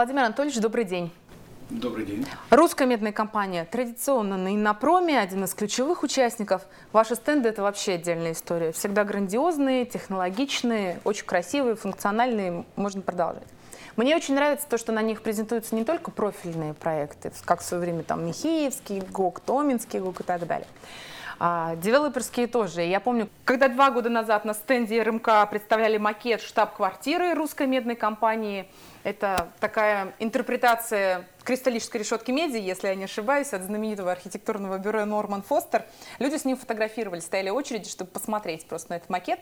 Владимир Анатольевич, добрый день. Добрый день. Русская медная компания традиционно на Иннопроме, один из ключевых участников. Ваши стенды – это вообще отдельная история. Всегда грандиозные, технологичные, очень красивые, функциональные. Можно продолжать. Мне очень нравится то, что на них презентуются не только профильные проекты, как в свое время там Михеевский ГОК, Томинский ГОК и так далее. А, девелоперские тоже. Я помню, когда два года назад на стенде РМК представляли макет штаб-квартиры русской медной компании – это такая интерпретация кристаллической решетки меди, если я не ошибаюсь, от знаменитого архитектурного бюро Норман Фостер. Люди с ним фотографировали, стояли очереди, чтобы посмотреть просто на этот макет.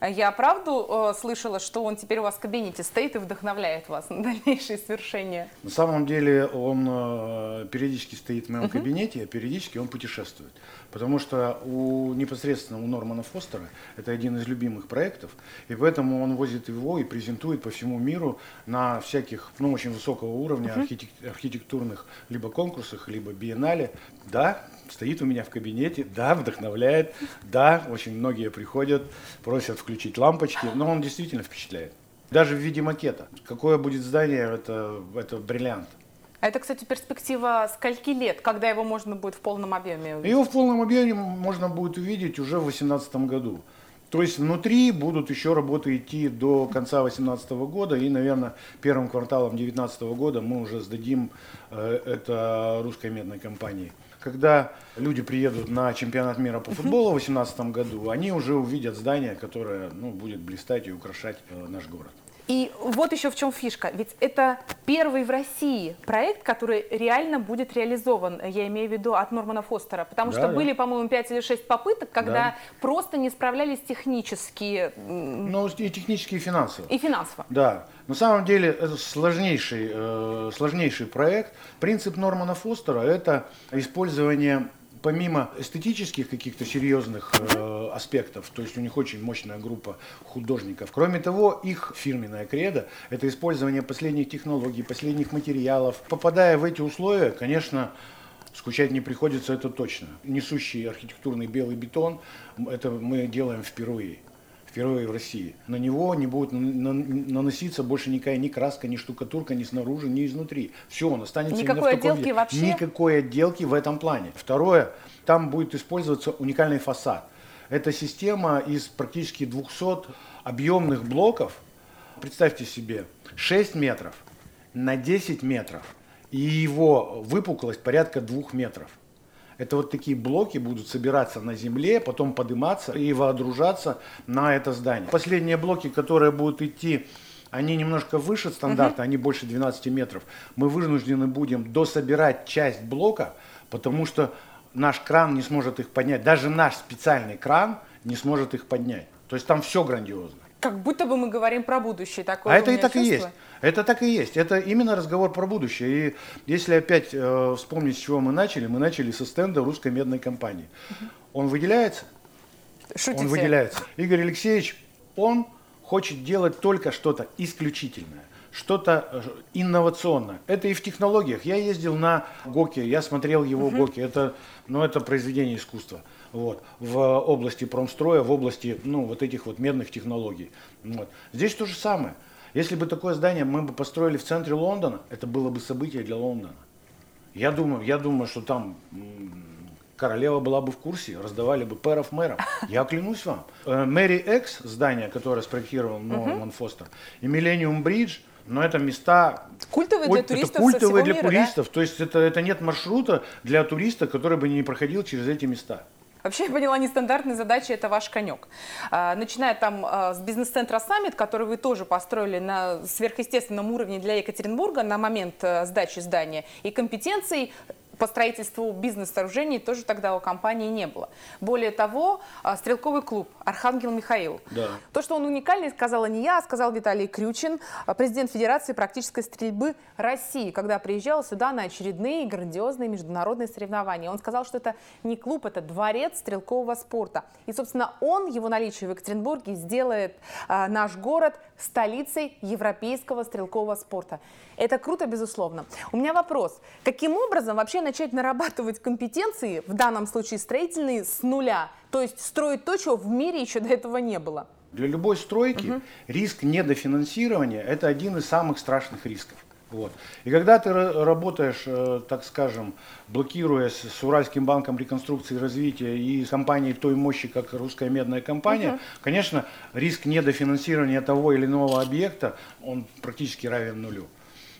Я правду э, слышала, что он теперь у вас в кабинете стоит и вдохновляет вас на дальнейшие свершения? На самом деле он э, периодически стоит в моем uh-huh. кабинете, а периодически он путешествует. Потому что у, непосредственно у Нормана Фостера это один из любимых проектов, и поэтому он возит его и презентует по всему миру на всяких, ну, очень высокого уровня uh-huh. архитек, архитектурных либо конкурсах, либо биеннале. Да, стоит у меня в кабинете, да, вдохновляет, да, очень многие приходят, просят включить лампочки, но он действительно впечатляет. Даже в виде макета. Какое будет здание, это, это бриллиант. А это, кстати, перспектива скольки лет, когда его можно будет в полном объеме увидеть? Его в полном объеме можно будет увидеть уже в 2018 году. То есть внутри будут еще работы идти до конца 2018 года, и, наверное, первым кварталом 2019 года мы уже сдадим э, это русской медной компании. Когда люди приедут на чемпионат мира по футболу в 2018 году, они уже увидят здание, которое ну, будет блистать и украшать э, наш город. И вот еще в чем фишка. Ведь это первый в России проект, который реально будет реализован, я имею в виду от Нормана Фостера. Потому да, что да. были, по-моему, 5 или 6 попыток, когда да. просто не справлялись технически. Ну, и технически, и финансово. И финансово. Да. На самом деле это сложнейший, э, сложнейший проект. Принцип Нормана Фостера – это использование помимо эстетических каких-то серьезных э, аспектов, то есть у них очень мощная группа художников, кроме того, их фирменная кредо – это использование последних технологий, последних материалов. Попадая в эти условия, конечно, скучать не приходится, это точно. Несущий архитектурный белый бетон – это мы делаем впервые впервые в России. На него не будет наноситься больше никакая ни краска, ни штукатурка, ни снаружи, ни изнутри. Все, он останется Никакой именно в таком отделки вообще? Никакой отделки в этом плане. Второе, там будет использоваться уникальный фасад. Это система из практически 200 объемных блоков. Представьте себе, 6 метров на 10 метров, и его выпуклость порядка 2 метров. Это вот такие блоки будут собираться на земле, потом подниматься и вооружаться на это здание. Последние блоки, которые будут идти они немножко выше стандарта, uh-huh. они больше 12 метров. Мы вынуждены будем дособирать часть блока, потому что наш кран не сможет их поднять. Даже наш специальный кран не сможет их поднять. То есть там все грандиозно. Как будто бы мы говорим про будущее. Такое а это и так чувство. и есть. Это так и есть. Это именно разговор про будущее. И если опять э, вспомнить, с чего мы начали, мы начали со стенда русской медной компании. Угу. Он выделяется? Шутите. Он выделяется. Игорь Алексеевич, он хочет делать только что-то исключительное что-то э, инновационное. Это и в технологиях. Я ездил на ГОКе, я смотрел его угу. ГОКи. Это, ну, это произведение искусства вот, в области промстроя, в области ну, вот этих вот медных технологий. Вот. Здесь то же самое. Если бы такое здание мы бы построили в центре Лондона, это было бы событие для Лондона. Я думаю, я думаю, что там королева была бы в курсе, раздавали бы пэров мэров. Я клянусь вам. Э, Мэри Экс, здание, которое спроектировал Норман Фостер, и Миллениум Бридж, но это места культовые для туристов. Это культовые для мира, туристов. Да? То есть это, это нет маршрута для туриста, который бы не проходил через эти места. Вообще, я поняла, нестандартные задачи – это ваш конек. А, начиная там а, с бизнес-центра «Саммит», который вы тоже построили на сверхъестественном уровне для Екатеринбурга на момент э, сдачи здания, и компетенций по строительству бизнес-сооружений тоже тогда у компании не было. Более того, а, стрелковый клуб «Архангел Михаил». Да. То, что он уникальный, сказала не я, а сказал Виталий Крючин, а, президент Федерации практической стрельбы России, когда приезжал сюда на очередные грандиозные международные соревнования. Он сказал, что это не клуб, это дворец стрелкового спорта. И, собственно, он, его наличие в Екатеринбурге, сделает а, наш город столицей европейского стрелкового спорта. Это круто, безусловно. У меня вопрос. Каким образом вообще начать нарабатывать компетенции, в данном случае строительные, с нуля? То есть строить то, чего в мире еще до этого не было? Для любой стройки угу. риск недофинансирования – это один из самых страшных рисков. Вот. И когда ты работаешь, э, так скажем, блокируясь с Уральским банком реконструкции и развития и компанией той мощи, как Русская медная компания, угу. конечно, риск недофинансирования того или иного объекта, он практически равен нулю.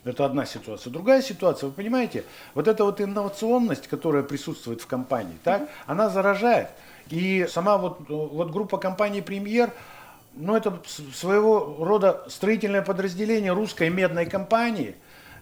Это одна ситуация. Другая ситуация, вы понимаете, вот эта вот инновационность, которая присутствует в компании, так, она заражает. И сама вот, вот группа компании «Премьер», ну, это своего рода строительное подразделение русской медной компании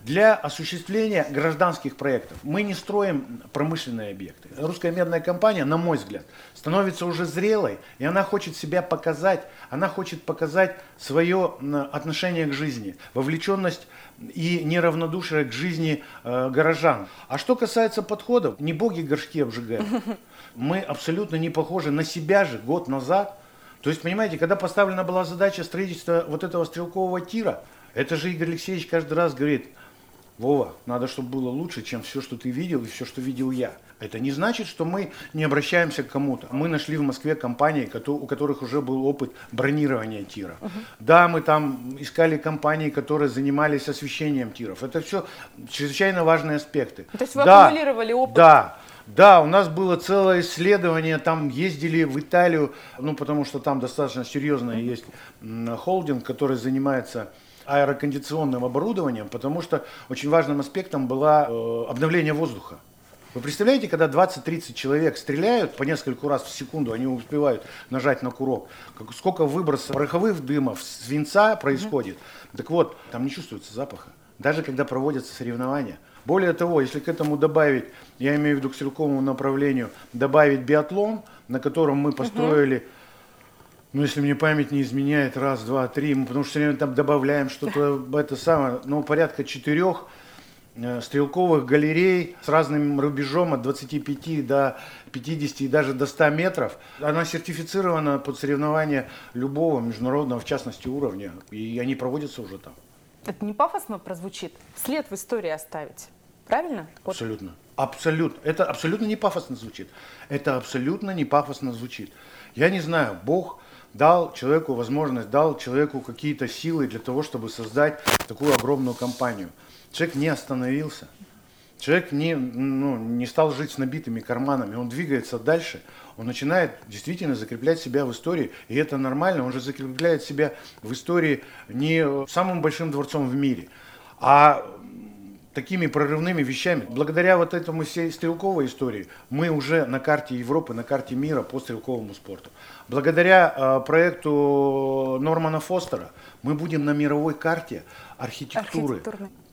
для осуществления гражданских проектов. Мы не строим промышленные объекты. Русская медная компания, на мой взгляд, становится уже зрелой, и она хочет себя показать, она хочет показать свое отношение к жизни, вовлеченность и неравнодушие к жизни э, горожан. А что касается подходов, не боги горшки обжигают. Мы абсолютно не похожи на себя же год назад. То есть, понимаете, когда поставлена была задача строительства вот этого стрелкового тира, это же Игорь Алексеевич каждый раз говорит, Вова, надо, чтобы было лучше, чем все, что ты видел и все, что видел я. Это не значит, что мы не обращаемся к кому-то. Мы нашли в Москве компании, у которых уже был опыт бронирования тира. Угу. Да, мы там искали компании, которые занимались освещением тиров. Это все чрезвычайно важные аспекты. То есть вы да, аккумулировали опыт? Да. Да, у нас было целое исследование, там ездили в Италию, ну потому что там достаточно серьезный есть холдинг, который занимается аэрокондиционным оборудованием, потому что очень важным аспектом было э, обновление воздуха. Вы представляете, когда 20-30 человек стреляют по нескольку раз в секунду, они успевают нажать на курок, как, сколько выбросов пороховых дымов, свинца происходит. Mm-hmm. Так вот, там не чувствуется запаха, даже когда проводятся соревнования. Более того, если к этому добавить, я имею в виду к стрелковому направлению, добавить биатлон, на котором мы построили mm-hmm ну, если мне память не изменяет, раз, два, три, мы потому что все время там добавляем что-то, это самое, ну, порядка четырех э, стрелковых галерей с разным рубежом от 25 до 50 и даже до 100 метров. Она сертифицирована под соревнования любого международного, в частности, уровня, и они проводятся уже там. Это не пафосно прозвучит? След в истории оставить, правильно? Абсолютно. Абсолютно. Это абсолютно не пафосно звучит. Это абсолютно не пафосно звучит. Я не знаю, Бог дал человеку возможность, дал человеку какие-то силы для того, чтобы создать такую огромную компанию. Человек не остановился. Человек не, ну, не стал жить с набитыми карманами, он двигается дальше, он начинает действительно закреплять себя в истории, и это нормально, он же закрепляет себя в истории не самым большим дворцом в мире, а такими прорывными вещами. Благодаря вот этому стрелковой истории мы уже на карте Европы, на карте мира по стрелковому спорту. Благодаря э, проекту Нормана Фостера мы будем на мировой карте архитектуры.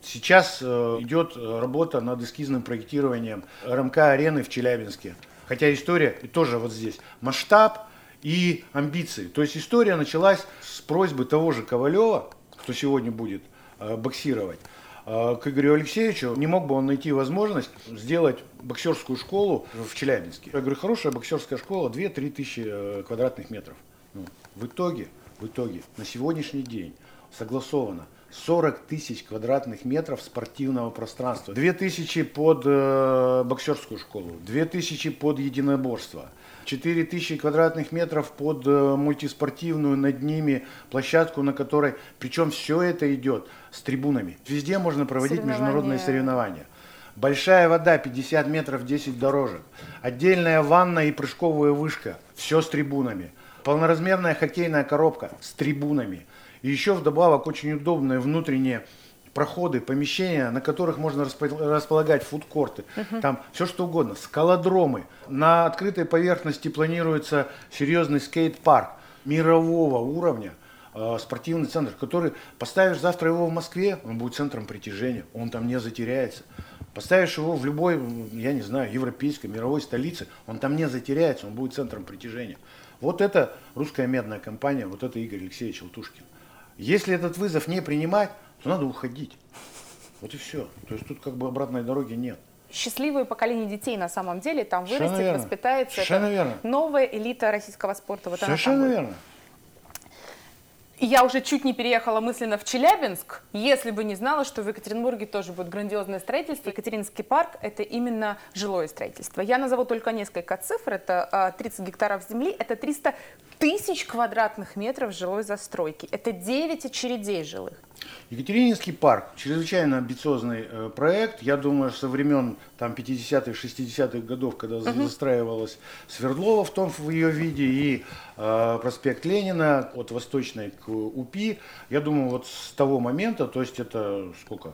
Сейчас э, идет работа над эскизным проектированием РМК-арены в Челябинске. Хотя история тоже вот здесь. Масштаб и амбиции. То есть история началась с просьбы того же Ковалева, кто сегодня будет э, боксировать, к Игорю Алексеевичу, не мог бы он найти возможность сделать боксерскую школу в Челябинске. Я говорю, хорошая боксерская школа, 2-3 тысячи э, квадратных метров. Ну, в итоге, в итоге, на сегодняшний день согласовано 40 тысяч квадратных метров спортивного пространства. 2 тысячи под э, боксерскую школу, 2 тысячи под единоборство, 4 тысячи квадратных метров под э, мультиспортивную над ними площадку, на которой, причем все это идет с трибунами. Везде можно проводить международные соревнования. Большая вода, 50 метров, 10 дорожек. Отдельная ванна и прыжковая вышка. Все с трибунами. Полноразмерная хоккейная коробка с трибунами. И еще вдобавок очень удобные внутренние проходы, помещения, на которых можно располагать фудкорты, uh-huh. там все что угодно, скалодромы. На открытой поверхности планируется серьезный скейт-парк мирового уровня, э, спортивный центр, который поставишь завтра его в Москве, он будет центром притяжения, он там не затеряется. Поставишь его в любой, я не знаю, европейской, мировой столице, он там не затеряется, он будет центром притяжения. Вот это русская медная компания, вот это Игорь Алексеевич Алтушкин. Если этот вызов не принимать, то надо уходить. Вот и все. То есть тут как бы обратной дороги нет. Счастливое поколение детей на самом деле там вырастет, воспитается. Совершенно верно. Новая элита российского спорта. Вот Совершенно верно. Я уже чуть не переехала мысленно в Челябинск, если бы не знала, что в Екатеринбурге тоже будет грандиозное строительство. Екатеринский парк – это именно жилое строительство. Я назову только несколько цифр. Это 30 а, гектаров земли, это 300 тысяч квадратных метров жилой застройки, это 9 очередей жилых. Екатерининский парк чрезвычайно амбициозный э, проект. Я думаю, со времен там 50-х, 60-х годов, когда uh-huh. застраивалась Свердлова в том в ее виде и э, проспект Ленина от Восточной к УПИ, я думаю, вот с того момента, то есть это сколько?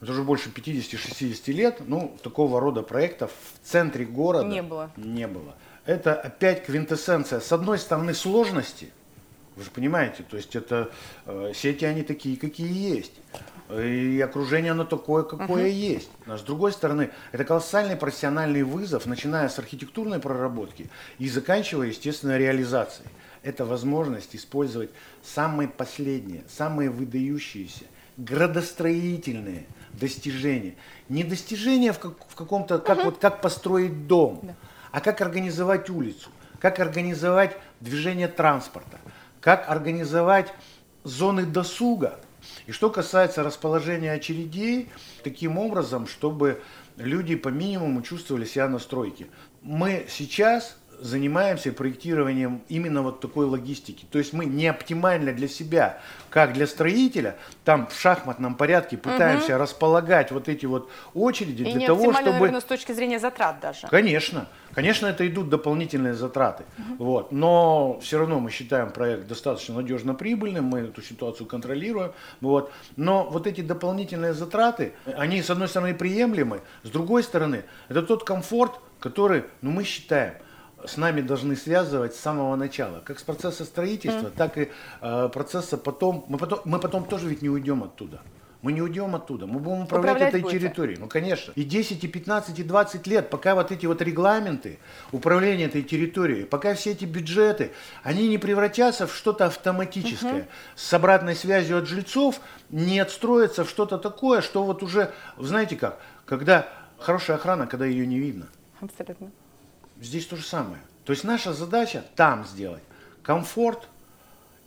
Это уже больше 50-60 лет, ну, такого рода проектов в центре города не было. Не было. Это опять квинтэссенция, с одной стороны, сложности – вы же понимаете, то есть это э, сети, они такие, какие есть. И окружение оно такое, какое uh-huh. есть. Но с другой стороны, это колоссальный профессиональный вызов, начиная с архитектурной проработки и заканчивая, естественно, реализацией. Это возможность использовать самые последние, самые выдающиеся, градостроительные достижения. Не достижения в, как, в каком-то, как, uh-huh. вот, как построить дом, да. а как организовать улицу, как организовать движение транспорта, как организовать зоны досуга. И что касается расположения очередей, таким образом, чтобы люди по минимуму чувствовали себя на стройке. Мы сейчас занимаемся проектированием именно вот такой логистики. То есть мы не оптимально для себя, как для строителя, там в шахматном порядке пытаемся угу. располагать вот эти вот очереди И для того, чтобы... наверное, с точки зрения затрат даже. Конечно. Конечно, это идут дополнительные затраты. Угу. Вот. Но все равно мы считаем проект достаточно надежно прибыльным, мы эту ситуацию контролируем. Вот. Но вот эти дополнительные затраты, они с одной стороны приемлемы, с другой стороны, это тот комфорт, который ну, мы считаем – с нами должны связывать с самого начала, как с процесса строительства, mm. так и э, процесса потом. Мы потом, мы потом тоже ведь не уйдем оттуда. Мы не уйдем оттуда, мы будем управлять, управлять этой будете. территорией. Ну, конечно. И 10, и 15, и 20 лет, пока вот эти вот регламенты управления этой территорией, пока все эти бюджеты, они не превратятся в что-то автоматическое. Угу. С обратной связью от жильцов не отстроится в что-то такое, что вот уже, знаете как, когда хорошая охрана, когда ее не видно. Абсолютно. Здесь то же самое. То есть наша задача там сделать комфорт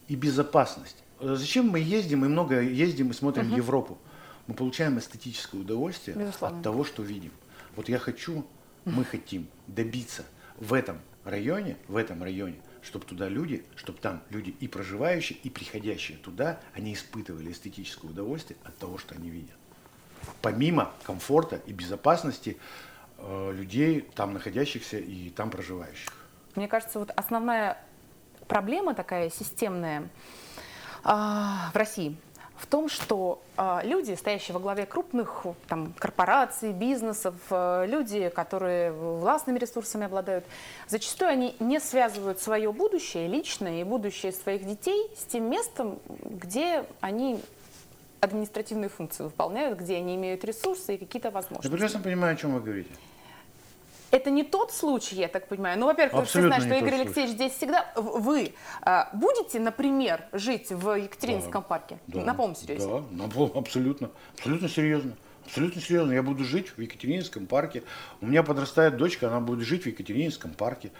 и безопасность. Э, зачем мы ездим и много ездим и смотрим угу. Европу? Мы получаем эстетическое удовольствие Безусловно. от того, что видим. Вот я хочу, мы хотим добиться в этом районе, в этом районе, чтобы туда люди, чтобы там люди и проживающие, и приходящие туда, они испытывали эстетическое удовольствие от того, что они видят. Помимо комфорта и безопасности, людей, там находящихся и там проживающих. Мне кажется, вот основная проблема такая системная а, в России в том, что э, люди, стоящие во главе крупных там, корпораций, бизнесов, э, люди, которые властными ресурсами обладают, зачастую они не связывают свое будущее, личное и будущее своих детей с тем местом, где они административные функции выполняют, где они имеют ресурсы и какие-то возможности. Я прекрасно понимаю, о чем вы говорите. Это не тот случай, я так понимаю. Ну, во-первых, вы все знаете, что Игорь Алексеевич здесь всегда. Вы а, будете, например, жить в Екатерининском да, парке? Да, на полном серьезе? Да, на полном, абсолютно. Абсолютно серьезно. Абсолютно серьезно. Я буду жить в Екатерининском парке. У меня подрастает дочка, она будет жить в Екатерининском парке.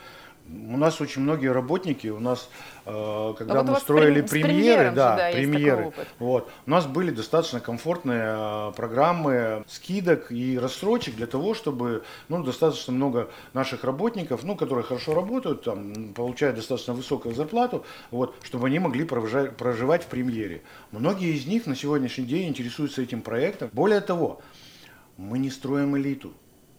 У нас очень многие работники, у нас, э, когда вот мы строили премьеры, да, да, премьеры, вот, у нас были достаточно комфортные э, программы скидок и рассрочек для того, чтобы, ну, достаточно много наших работников, ну, которые хорошо работают, там, получают достаточно высокую зарплату, вот, чтобы они могли проживать, проживать в премьере. Многие из них на сегодняшний день интересуются этим проектом. Более того, мы не строим элиту.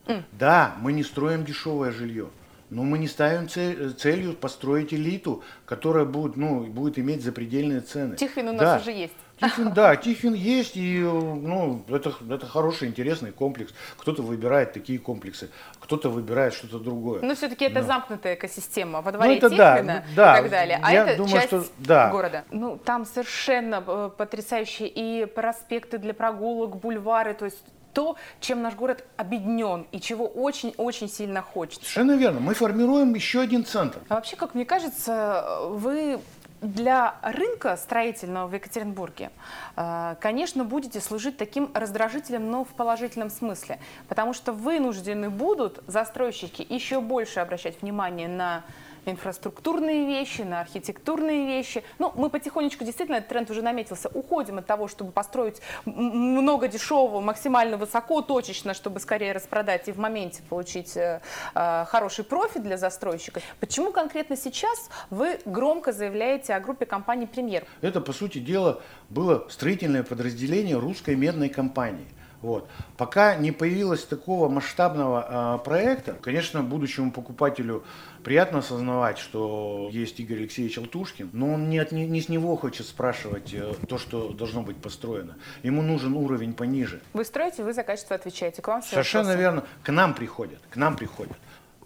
Mm. Да, мы не строим дешевое жилье. Но мы не ставим цель, целью построить элиту, которая будет, ну, будет иметь запредельные цены. Тихвин у нас да. уже есть. Тихвин, да, Тихвин есть, и ну, это, это хороший, интересный комплекс. Кто-то выбирает такие комплексы, кто-то выбирает что-то другое. Но все-таки это Но. замкнутая экосистема во дворе ну, это Тихвина да, да, и так далее. А я это думаю, часть что, да. города. Ну, там совершенно э, потрясающие и проспекты для прогулок, бульвары, то есть то, чем наш город объединен и чего очень-очень сильно хочется. Совершенно верно. Мы формируем еще один центр. А вообще, как мне кажется, вы для рынка строительного в Екатеринбурге, э, конечно, будете служить таким раздражителем, но в положительном смысле, потому что вынуждены будут застройщики еще больше обращать внимание на инфраструктурные вещи, на архитектурные вещи. Ну, мы потихонечку, действительно, этот тренд уже наметился, уходим от того, чтобы построить много дешевого, максимально высоко, точечно, чтобы скорее распродать и в моменте получить э, э, хороший профит для застройщика. Почему конкретно сейчас вы громко заявляете о группе компании «Премьер»? Это, по сути дела, было строительное подразделение русской медной компании. Вот. Пока не появилось такого масштабного э, проекта, конечно, будущему покупателю приятно осознавать, что есть Игорь Алексеевич Алтушкин, но он не, от, не, не с него хочет спрашивать э, то, что должно быть построено. Ему нужен уровень пониже. Вы строите, вы за качество отвечаете. К вам все Совершенно вопросы. верно. К нам приходят, к нам приходят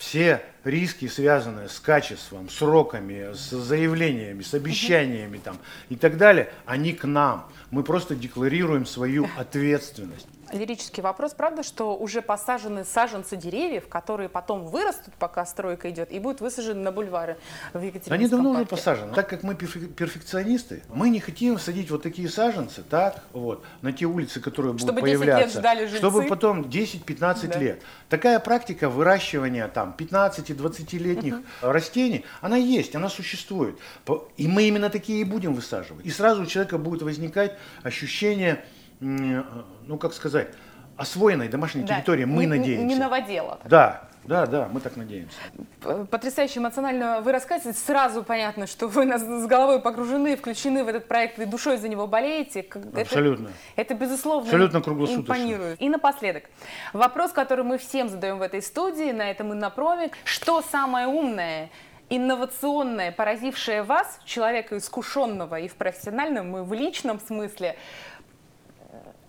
все риски, связанные с качеством, сроками, с заявлениями, с обещаниями там, и так далее, они к нам. Мы просто декларируем свою ответственность лирический вопрос. Правда, что уже посажены саженцы деревьев, которые потом вырастут, пока стройка идет, и будут высажены на бульвары в Екатеринбургском Они давно парке? уже посажены. Так как мы перфекционисты, мы не хотим садить вот такие саженцы, так, вот, на те улицы, которые будут чтобы появляться. 10 лет ждали жильцы. Чтобы потом 10-15 да. лет. Такая практика выращивания там 15-20-летних uh-huh. растений, она есть, она существует. И мы именно такие и будем высаживать. И сразу у человека будет возникать ощущение ну как сказать, освоенной домашней да, территории, мы не, надеемся. Не новодела. Да, да, да, мы так надеемся. Потрясающе эмоционально вы рассказываете. Сразу понятно, что вы нас с головой погружены, включены в этот проект и душой за него болеете. Абсолютно. Это, это безусловно, Абсолютно круглосуточно. импонирует. И напоследок, вопрос, который мы всем задаем в этой студии, на этом иннопроме. Что самое умное инновационное, поразившее вас, человека искушенного и в профессиональном, и в личном смысле,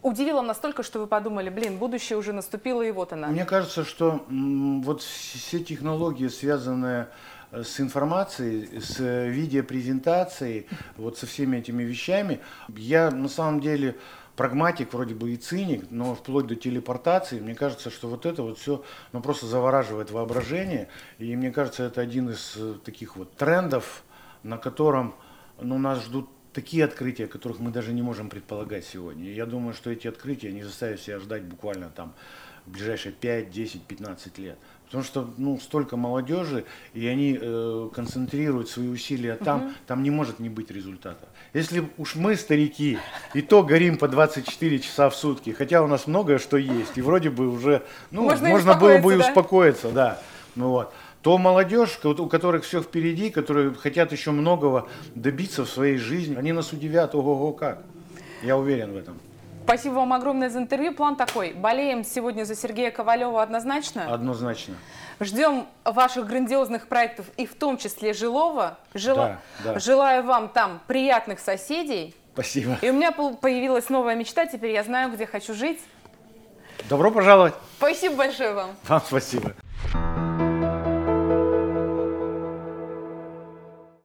удивило настолько, что вы подумали, блин, будущее уже наступило, и вот она? Мне кажется, что вот все технологии, связанные э, с информацией, с видеопрезентацией, вот со всеми этими вещами, я на самом деле прагматик, вроде бы и циник, но вплоть до телепортации, мне кажется, что вот это вот все, ну, просто завораживает воображение, и мне кажется, это один из э, таких вот трендов, на котором ну, нас ждут такие открытия, которых мы даже не можем предполагать сегодня. И я думаю, что эти открытия не заставят себя ждать буквально там в ближайшие 5, 10, 15 лет. Потому что ну, столько молодежи, и они э, концентрируют свои усилия там, угу. там не может не быть результата. Если уж мы, старики, и то горим по 24 часа в сутки, хотя у нас многое что есть, и вроде бы уже ну, можно, можно было бы и да? успокоиться, да. Ну, вот то молодежь, у которых все впереди, которые хотят еще многого добиться в своей жизни, они нас удивят, ого-го как. Я уверен в этом. Спасибо вам огромное за интервью. План такой. Болеем сегодня за Сергея Ковалева однозначно? Однозначно. Ждем ваших грандиозных проектов и в том числе жилого. Жила... Да, да. Желаю вам там приятных соседей. Спасибо. И у меня появилась новая мечта. Теперь я знаю, где хочу жить. Добро пожаловать. Спасибо большое вам. Вам спасибо.